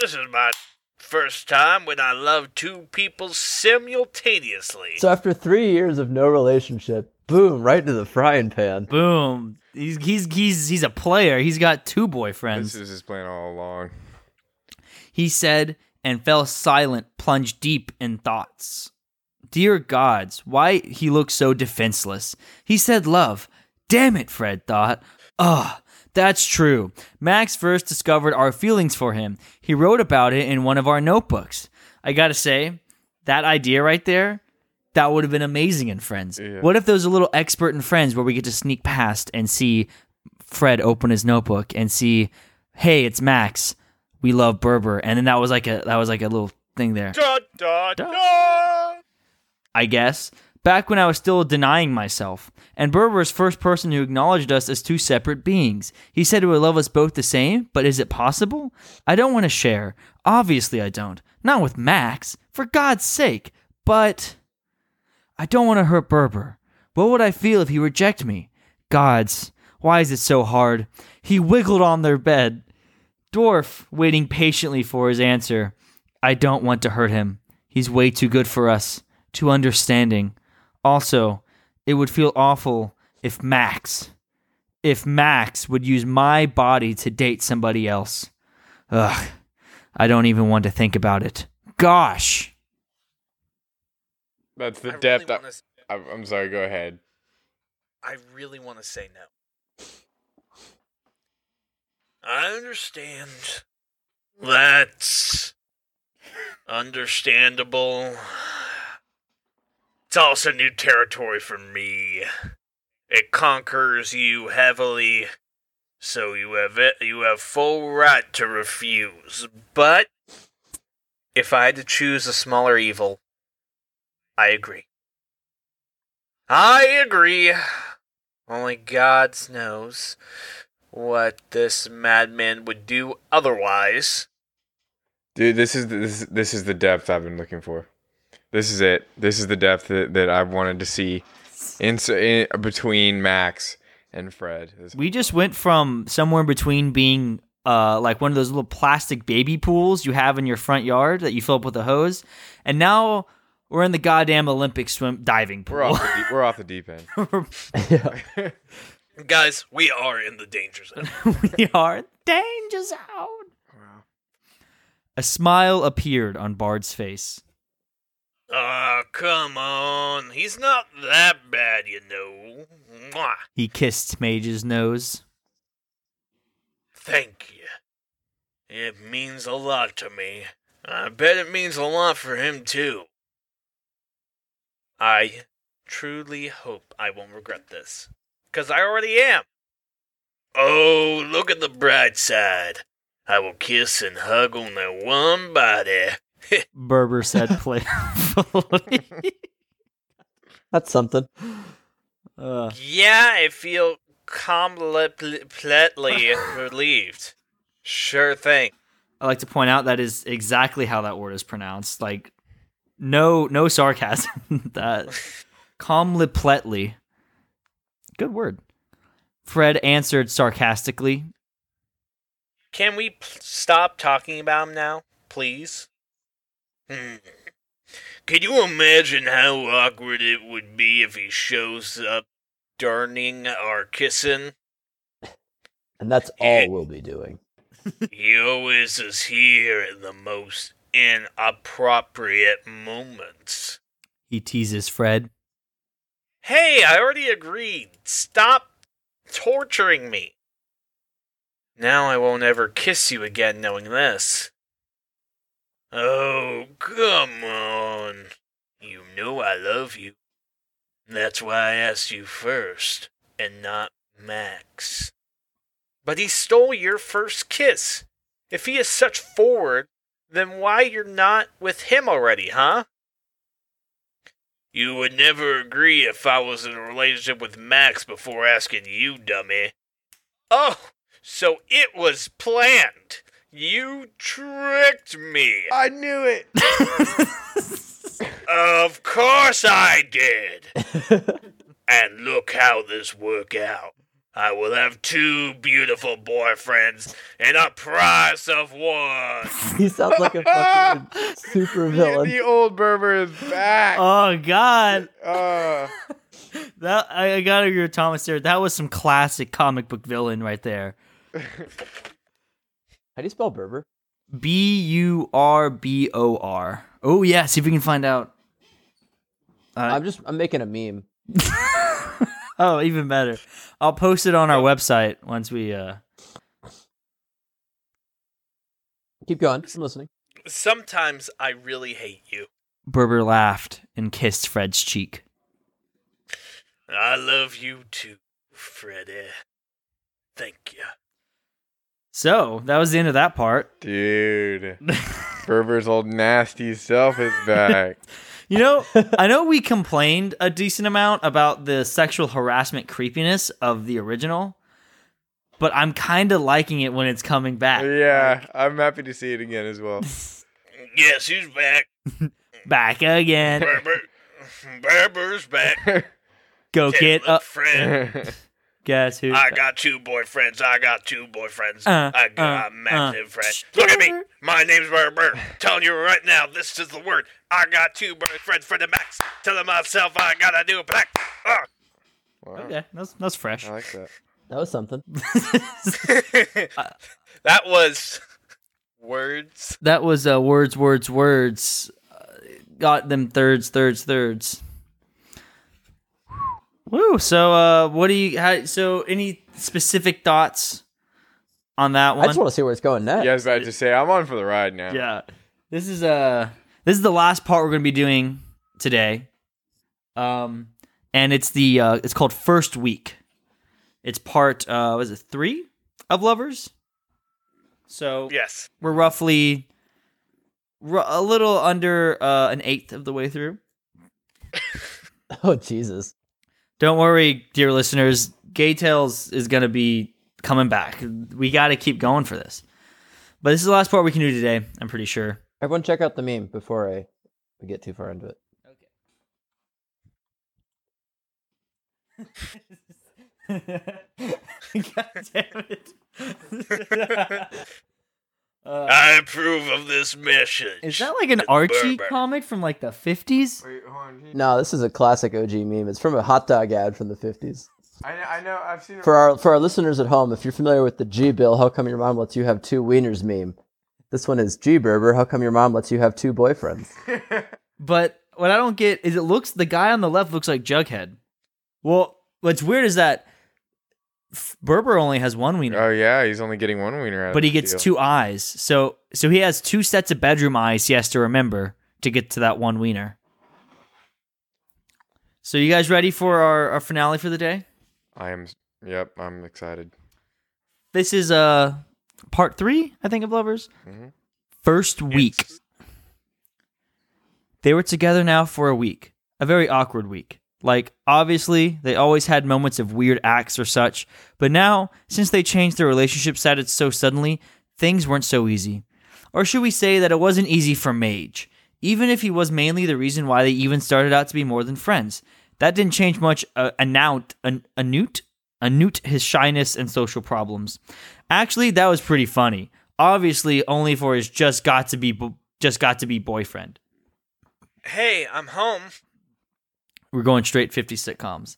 This is my first time when I love two people simultaneously. So after three years of no relationship, boom, right into the frying pan. Boom. He's he's he's he's a player. He's got two boyfriends. This is his plan all along. He said and fell silent, plunged deep in thoughts. Dear gods, why he looked so defenseless. He said love. Damn it, Fred thought. Ugh, that's true. Max first discovered our feelings for him. He wrote about it in one of our notebooks. I gotta say, that idea right there, that would have been amazing in Friends. Yeah. What if there was a little expert in Friends where we get to sneak past and see Fred open his notebook and see, hey, it's Max. We love Burbor, and then that was like a that was like a little thing there. Da, da, da. I guess, back when I was still denying myself. And Burbor first person who acknowledged us as two separate beings. He said he would love us both the same, but is it possible? I don't want to share. Obviously, I don't. Not with Max, for God's sake. But I don't want to hurt Burbor. What would I feel if he rejected me? Gods, why is it so hard? He wiggled on their bed. Dwarf, waiting patiently for his answer. I don't want to hurt him. He's way too good for us, too understanding. Also, it would feel awful if Max, if Max would use my body to date somebody else. Ugh, I don't even want to think about it. Gosh. That's the I depth. really I- wanna, I'm, I'm sorry. Go ahead. I really want to say no. I understand. That's understandable. It's also new territory for me. It conquers you heavily, so you have it, you have full right to refuse. But if I had to choose a smaller evil, I agree. I agree. Only God knows what this madman would do otherwise. Dude, this is this, this is the depth I've been looking for. This is it. This is the depth that, that I've wanted to see in, in between Max and Fred. We just went from somewhere between being uh, like one of those little plastic baby pools you have in your front yard that you fill up with a hose, and now we're in the goddamn Olympic swim diving We're pool. off the deep, we're off the deep end. yeah. Guys, we are in the danger zone. we are danger zone. A smile appeared on Bard's face. Ah, come on. He's not that bad, you know. Mwah. He kissed Mage's nose. Thank you. It means a lot to me. I bet it means a lot for him, too. I truly hope I won't regret this. Because I already am. Oh, look at the bright side. I will kiss and hug on that one body. Burbor said playfully. That's something. uh, Yeah, I feel completely relieved. Sure thing. I like to point out that is exactly how that word is pronounced. Like No, no sarcasm. that comlipletly. Good word. Fred answered sarcastically. Can we p- stop talking about him now, please? Hmm. Can you imagine how awkward it would be if he shows up darning our kissing? And that's all we'll be doing. he always is here in the most inappropriate moments. He teases Fred. Hey, I already agreed. Stop torturing me. Now I won't ever kiss you again knowing this. Oh, come on. You know I love you. That's why I asked you first, and not Max. But he stole your first kiss. If he is such forward, then why you're not with him already, huh? You would never agree if I was in a relationship with Max before asking you, dummy. Oh, so it was planned. You tricked me. I knew it. Of course I did. and look how this worked out. I will have two beautiful boyfriends and a prize of one. he sounds like a fucking super The, villain. the old Burbor is back. Oh God, Uh, that I, I gotta agree with Thomas there. That was some classic comic book villain right there. How do you spell Burbor? B U R B O R. Oh yeah, see if we can find out. Uh, I'm just I'm making a meme. oh, even better. I'll post it on our website once we. uh Keep going. I'm listening. Sometimes I really hate you. Burbor laughed and kissed Fred's cheek. I love you too, Freddy. Thank you. So that was the end of that part. dude. Burbor's old nasty self is back. You know, I know we complained a decent amount about the sexual harassment creepiness of the original, but I'm kind of liking it when it's coming back. yeah, I'm happy to see it again as well. Yes, who's back? Back again. Burbor. Burbor's back. Go Hey, get look, up. Fred. Guess who? I got two boyfriends. I got two boyfriends. Uh, I got uh, a massive uh. friend. Look at me. My name's Burbor. Telling you right now, this is the word. I got two boyfriends for the max. Telling myself I gotta do a black. Uh. Wow, Okay, that's that's fresh. I like that. That was something. that was words. That was uh, words, words, words. Uh, got them thirds, thirds, thirds. Woo! So, uh, what do you? How, so, any specific thoughts on that one? I just want to see where it's going next. Yeah, I was about to say I'm on for the ride now. yeah, this is uh this is the last part we're going to be doing today. Um, and it's the uh, it's called first week. It's part uh, was it three of lovers? So Yes. we're roughly ru- a little under uh, an eighth of the way through. Oh Jesus. Don't worry, dear listeners. Gay Tales is going to be coming back. We got to keep going for this. But this is the last part we can do today. I'm pretty sure. Everyone, check out the meme before I we get too far into it. Okay. God damn it. Uh, I approve of this mission. is that like an Archie Burbor. comic from like the 50s? Wait, hold on. No, this is a classic OG meme. It's from a hot dog ad from the 50s. I know, I know. I've seen it. For our for our listeners at home, if you're familiar with the G Bill, how come your mom lets you have two wieners meme? This one is G Burbor. How come your mom lets you have two boyfriends? But what I don't get is it looks the guy on the left looks like Jughead. Well, what's weird is that F- Burbor only has one wiener, oh yeah, he's only getting one wiener out. but he gets deal. two eyes. So so he has two sets of bedroom eyes he has to remember to get to that one wiener. So you guys ready for our, our finale for the day? I am. Yep, I'm excited. This is uh part three, I think, of Lovers. Mhm. First week. They were together now for a week. A very awkward week. Like, obviously, they always had moments of weird acts or such, but now, since they changed their relationship status so suddenly, things weren't so easy. Or should we say that it wasn't easy for Mage, even if he was mainly the reason why they even started out to be more than friends. That didn't change much. Uh, Anout, an, Anoot, Anoot his shyness and social problems. Actually, that was pretty funny. Obviously, only for his just got to be bo- just got to be boyfriend. Hey, I'm home. We're going straight 50 sitcoms.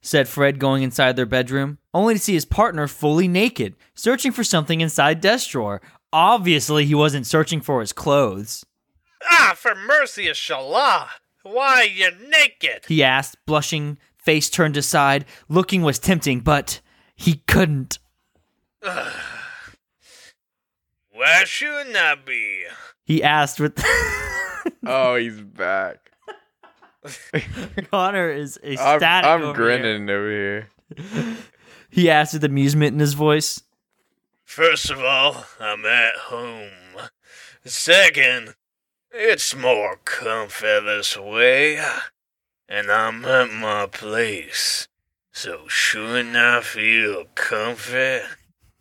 Said Fred going inside their bedroom, only to see his partner fully naked, searching for something inside desk drawer. Obviously, he wasn't searching for his clothes. Ah, for mercy of Shallah! Why, you're naked! He asked, blushing, face turned aside. Looking was tempting, but he couldn't. Why shouldn't I be? He asked with. Oh, he's back. Connor is I'm, ecstatic. I'm over grinning over here. here. He asked with amusement in his voice. First of all, I'm at home. Second, it's more comfy this way. And I'm at my place. So shouldn't I feel comfy?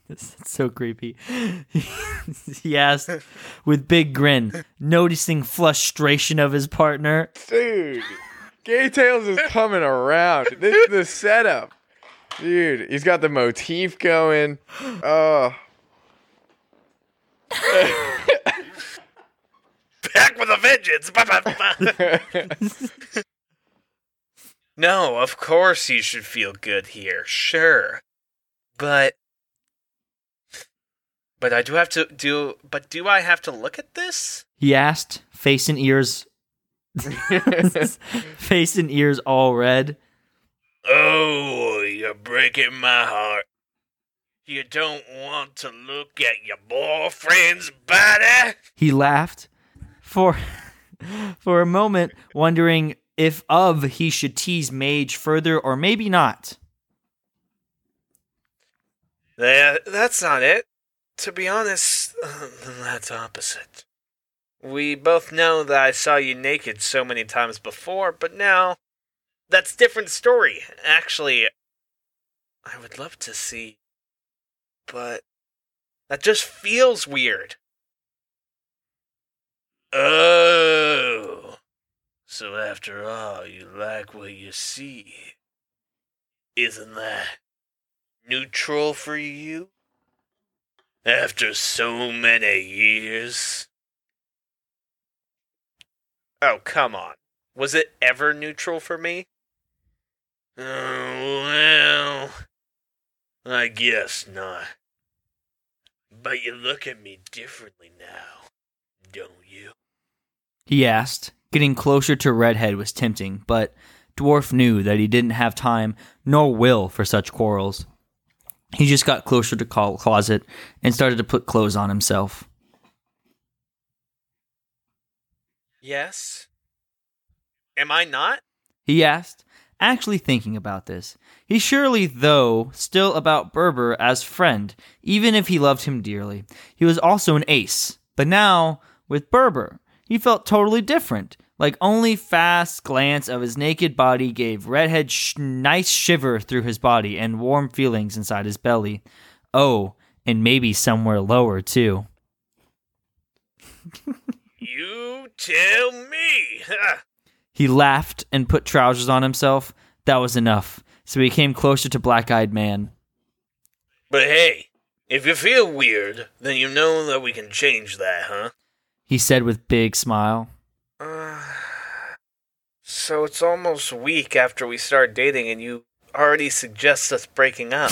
It's so creepy. he asked with big grin, noticing frustration of his partner. Dude, Gay Tales is coming around. This is the setup. Dude, he's got the motif going. Oh. Back with a vengeance! No, of course you should feel good here, sure. But. But I do have to do. But do I have to look at this? He asked, face and ears, face and ears all red. Oh, you're breaking my heart. You don't want to look at your boyfriend's body? He laughed for for a moment, wondering if of he should tease Mage further or maybe not. That, that's not it. To be honest, um, that's opposite. We both know that I saw you naked so many times before, but now that's different story. Actually, I would love to see, but that just feels weird. Oh, so after all, you like what you see. Isn't that neutral for you? After so many years? Oh, come on. Was it ever neutral for me? Oh, well. I guess not. But you look at me differently now, don't you? He asked. Getting closer to Redhead was tempting, but Dwarf knew that he didn't have time nor will for such quarrels. He just got closer to call closet and started to put clothes on himself. Yes. Am I not? He asked, actually thinking about this. He surely, though, still about Burbor as friend, even if he loved him dearly. He was also an ace, but now, with Burbor, he felt totally different. Like only fast glance of his naked body gave Redhead sh- nice shiver through his body and warm feelings inside his belly. Oh, and maybe somewhere lower too. You tell me. He laughed and put trousers on himself. That was enough. So he came closer to Black Eyed Man. but hey, if you feel weird, then you know that we can change that, huh? He said with big smile. Uh, so it's almost a week after we start dating, and you already suggest us breaking up.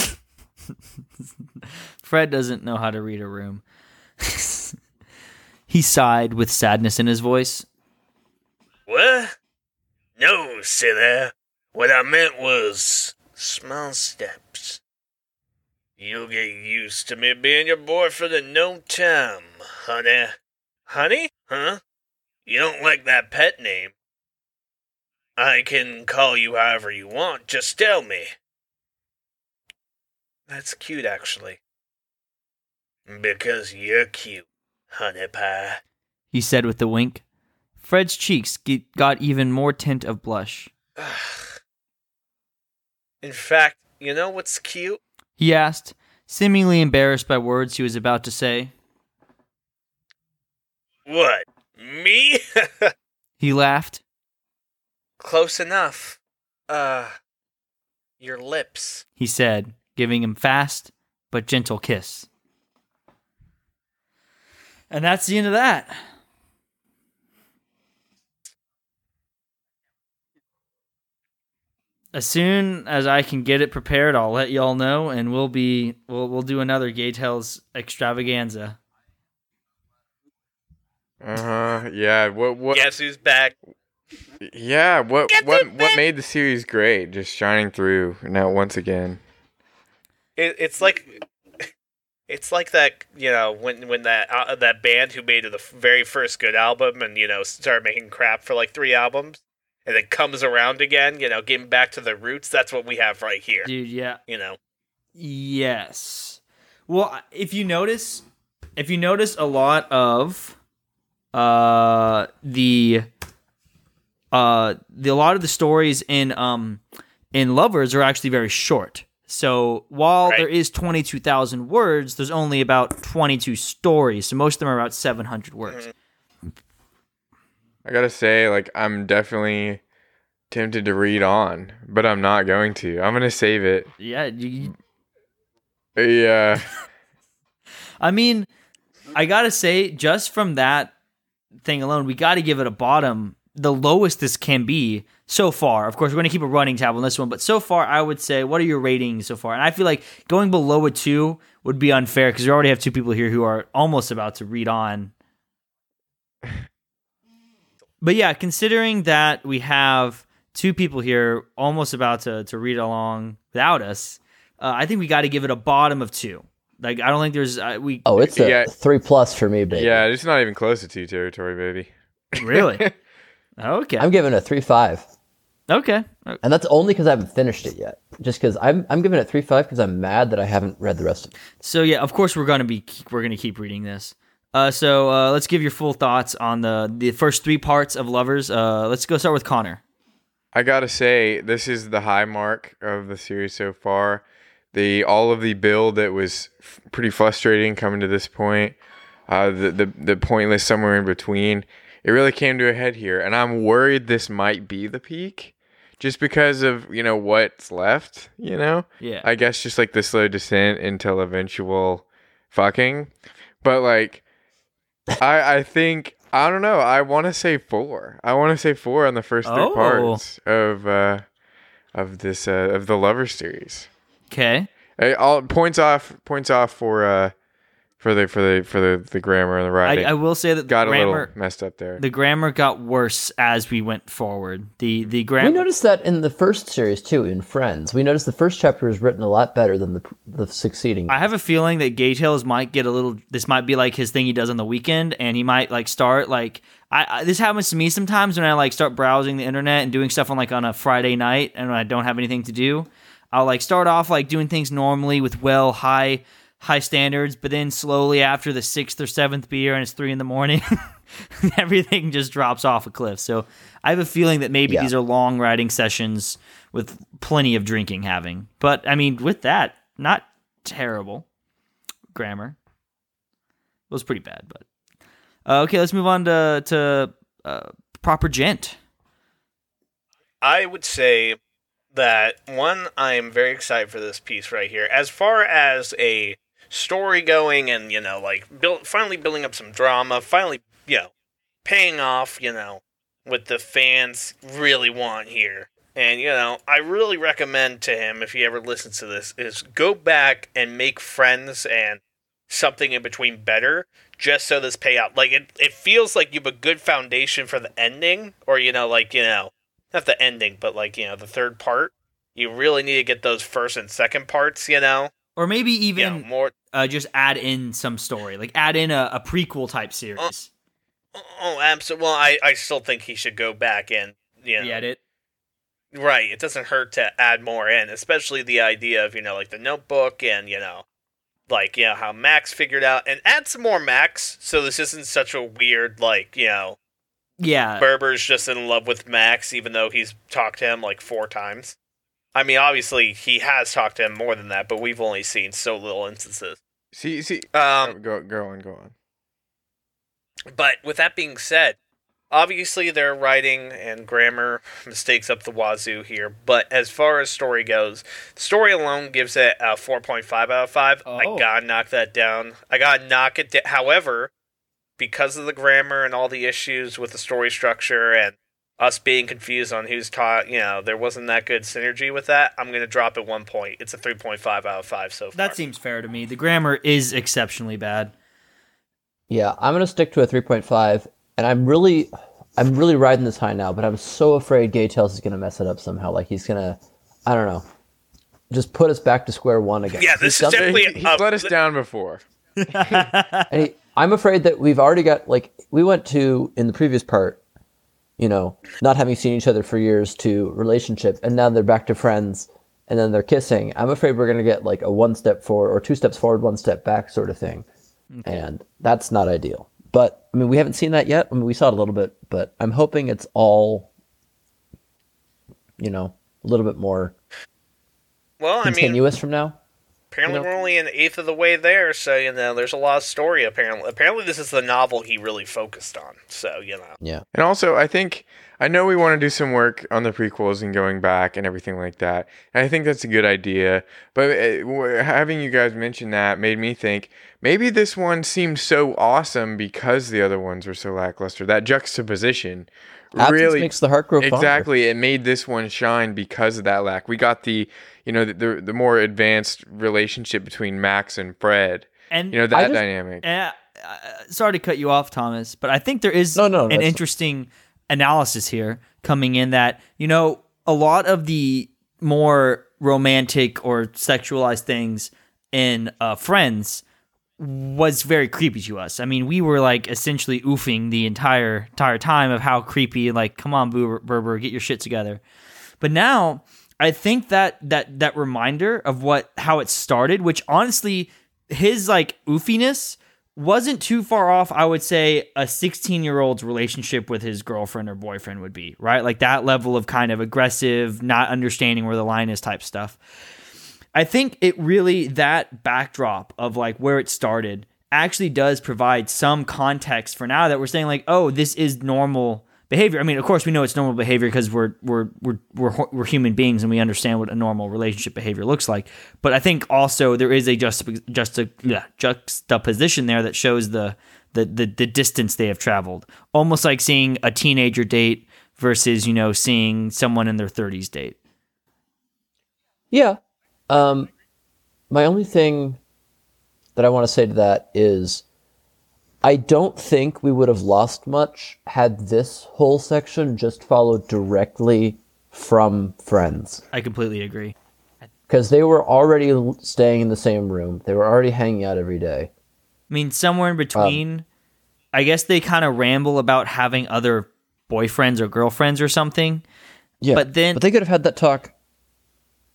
Fred doesn't know how to read a room. he sighed with sadness in his voice. What? No, silly. What I meant was small steps. You'll get used to me being your boyfriend in no time, honey. Honey? Huh? You don't like that pet name. I can call you however you want, just tell me. That's cute, actually. Because you're cute, honey pie. He said with a wink. Fred's cheeks got even more tint of blush. In fact, you know what's cute? He asked, seemingly embarrassed by words he was about to say. What? Me? He laughed. Close enough. Uh, your lips. He said, giving him fast but gentle kiss. And that's the end of that. As soon as I can get it prepared, I'll let y'all know, and we'll be we'll we'll do another Gay Tales extravaganza. Uh huh. Yeah. What? What? Guess who's back? Yeah. What? Get What? it, What man. made the series great? Just shining through now once again. It, it's like, it's like that. You know, when when that uh, that band who made the very first good album and you know started making crap for like three albums, and then comes around again. You know, getting back to the roots. That's what we have right here. Dude, yeah. You know. Yes. Well, if you notice, if you notice a lot of uh the uh the a lot of the stories in um in lovers are actually very short. So while Right. there is 22,000 words, there's only about 22 stories. So most of them are about 700 words. I gotta say, like, I'm definitely tempted to read on, but I'm not going to. I'm gonna save it. Yeah, you, Yeah. I mean, I gotta say, just from that thing alone, we gotta give it a bottom, the lowest this can be so far. Of course, we're gonna keep a running tab on this one, but so far, I would say, what are your ratings so far? And I feel like going below a two would be unfair because we already have two people here who are almost about to read on. But yeah, considering that we have two people here almost about to, to read along without us, uh, I think we got to give it a bottom of two. Like I don't think there's uh, we Oh, it's a Yeah. three plus for me, baby. yeah. It's not even close to two territory, baby. really okay I'm giving it a three five, okay and that's only because I haven't finished it yet. Just because I'm I'm giving it three five because I'm mad that I haven't read the rest of it. so yeah of course we're gonna be we're gonna keep reading this uh, so uh, let's give your full thoughts on the the first three parts of lovers uh, let's go start with connor I gotta say, this is the high mark of the series so far. The all of the build that was f- pretty frustrating coming to this point. Uh, the, the the pointless somewhere in between. It really came to a head here, and I'm worried this might be the peak, just because of you know what's left. You know, yeah I guess just like the slow descent until eventual fucking. But like I I think I don't know, I want to say 4. I want to say 4 on the first three Oh. parts of uh of this uh of the lover series. Okay all points off points off for uh for the for the for the, the grammar and the I, writing. I will say that the Got a grammar little messed up there. the grammar got worse as we went forward the the grammar. We noticed that in the first series too, in Friends. We noticed the first chapter is written a lot better than the the succeeding. I have a feeling that Gay Tales might get a little. This might be like his thing he does on the weekend, and he might like start like I, I. This happens to me sometimes when I like start browsing the internet and doing stuff on like on a Friday night, and when I don't have anything to do, I'll like start off like doing things normally with well high high standards, but then slowly after the sixth or seventh beer and it's three in the morning, everything just drops off a cliff. So I have a feeling that maybe Yeah. these are long writing sessions with plenty of drinking having. But I mean, with that, not terrible grammar. It was pretty bad, but uh, okay. Let's move on to to uh, proper gent. I would say that one, I am very excited for this piece right here. As far as a story going, and you know, like build, finally building up some drama, finally, you know, paying off, you know, what the fans really want here. And you know, I really recommend to him if he ever listens to this is go back and make friends and something in between better just so this pay out. Like it it feels like you have a good foundation for the ending or you know like, you know, not the ending, but like, you know, the third part. You really need to get those first and second parts, you know? Or maybe You know, even more uh, just add in some story, like add in a, a prequel type series. Oh, absolutely. Well, I, I still think he should go back and, you know, The edit. Right. It doesn't hurt to add more in, especially the idea of, you know, like the notebook and, you know, like, you know, how Max figured out and add some more Max so this isn't such a weird, like, you know, Yeah. Burbor's just in love with Max even though he's talked to him like four times. I mean, obviously he has talked to him more than that, but we've only seen so little instances. see see Um, go go on, go on. But with that being said, obviously they're writing and grammar mistakes up the wazoo here. But as far as story goes, the story alone gives it a 4.5 out of 5. Oh. I gotta knock that down. I gotta knock it down. However, because of the grammar and all the issues with the story structure and us being confused on who's taught, you know, there wasn't that good synergy with that. I'm gonna drop it one point. It's a 3.5 out of 5 so far. That seems fair to me. The grammar is exceptionally bad. Yeah, I'm gonna stick to a 3.5, and I'm really, I'm really riding this high now. But I'm so afraid Gay Tales is gonna mess it up somehow. Like he's gonna, I don't know, just put us back to square one again. Yeah, this He's is done- definitely He's a- let us down before. and he, I'm afraid that we've already got like we went to in the previous part, you know, not having seen each other for years to relationship, and now they're back to friends, and then they're kissing. I'm afraid we're gonna get like a one step forward or two steps forward, one step back sort of thing, and that's not ideal. But I mean, we haven't seen that yet. I mean, we saw it a little bit, but I'm hoping it's all, you know, a little bit more well, I mean, continuous from now. Apparently, You know? we're only an eighth of the way there, so you know there's a lot of story. Apparently, apparently this is the novel he really focused on. So you know, Yeah. And also, I think I know we want to do some work on the prequels and going back and everything like that. And I think that's a good idea. But uh, having you guys mention that made me think maybe this one seemed so awesome because the other ones were so lackluster. That juxtaposition Absence really makes the heart grow fonder. exactly it made this one shine because of that lack. We got the you know the the, the more advanced relationship between Max and Fred. And You know that just- dynamic. Uh, uh, sorry to cut you off, Thomas, but I think there is No, no, an interesting analysis here coming in that, you know, a lot of the more romantic or sexualized things in uh, Friends was very creepy to us. I mean, we were like essentially oofing the entire entire time of how creepy. Like, come on, Boo- Burbor, get your shit together. But now I think that that that reminder of what how it started, which honestly, his like oofiness wasn't too far off. I would say a 16 year old's relationship with his girlfriend or boyfriend would be right, like that level of kind of aggressive, not understanding where the line is type stuff. I think it really that backdrop of like where it started actually does provide some context for now that we're saying like, oh, this is normal behavior. I mean, of course, we know it's normal behavior because we're we're we're we're we're human beings and we understand what a normal relationship behavior looks like. But I think also there is a just just a yeah, juxtaposition there that shows the the the, the distance they have traveled, almost like seeing a teenager date versus you know seeing someone in their 30s date. Yeah. Um, my only thing that I want to say to that is I don't think we would have lost much had this whole section just followed directly from Friends. I completely agree. Because they were already staying in the same room, they were already hanging out every day. I mean, somewhere in between, I guess they kind of ramble about having other boyfriends or girlfriends or something. Yeah. But then- But they could have had that talk,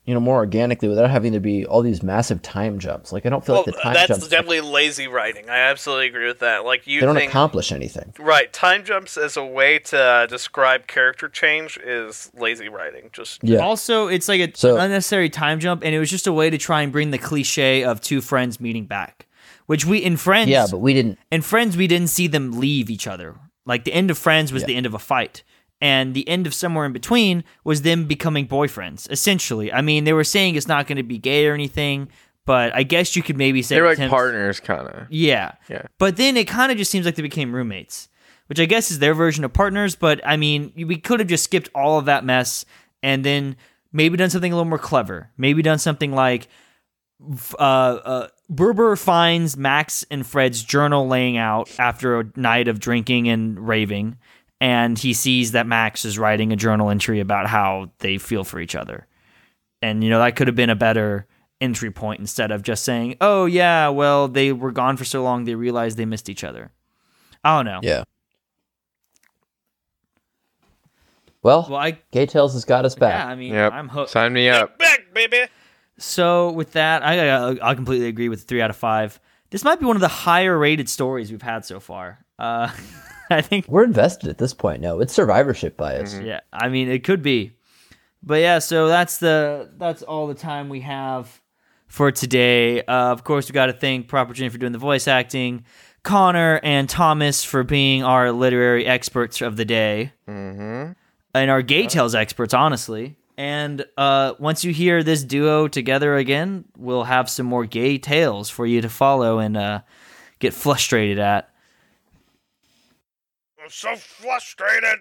you know, more organically without having to be all these massive time jumps. Like, I don't feel well, like the time jumps. that's jumps, definitely lazy writing. I absolutely agree with that. Like you they don't think, accomplish anything. right? Time jumps as a way to describe character change is lazy writing. Just Yeah. Also, it's like a So- unnecessary time jump, and it was just a way to try and bring the cliche of two friends meeting back, which we in Friends. Yeah, but we didn't. in Friends we didn't see them leave each other. Like the end of Friends was the end of a fight. And the end of Somewhere in Between was them becoming boyfriends, essentially. I mean, they were saying it's not going to be gay or anything, but I guess you could maybe say They're like partners, kind of. Yeah. Yeah. But then it kind of just seems like they became roommates, which I guess is their version of partners. But I mean, we could have just skipped all of that mess and then maybe done something a little more clever. Maybe done something like uh, uh, Burbor finds Max and Fred's journal laying out after a night of drinking and raving. And he sees that Max is writing a journal entry about how they feel for each other. And, you know, that could have been a better entry point instead of just saying, oh, yeah, well, they were gone for so long, they realized they missed each other. I don't know. Yeah. Well, Well, I, Gay Tales has got us back. yeah, I mean, Yep. I'm hooked. Sign me up. back, baby. So with that, I I, I completely agree with three out of five. This might be one of the higher rated stories we've had so far. Uh, I think, We're invested at this point No, It's survivorship bias. yeah. I mean, it could be, but yeah. So that's the that's all the time we have for today. Uh, of course, we got to thank Proper Jane for doing the voice acting. Connor and Thomas for being our literary experts of the day Mm-hmm. and our gay tales experts, honestly. And uh, once you hear this duo together again, we'll have some more gay tales for you to follow and uh, get frustrated at. I'm so frustrated.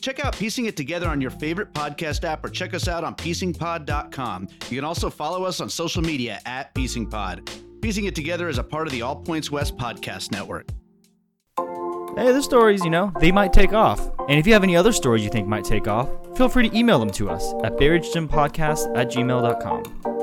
Check out Piecing It Together on your favorite podcast app or check us out on piecingpod.com. You can also follow us on social media at piecingpod. Piecing It Together is a part of the All Points West podcast network. Hey, the stories, you know, they might take off. And if you have any other stories you think might take off, feel free to email them to us at buriedgempodcast at gmail.com.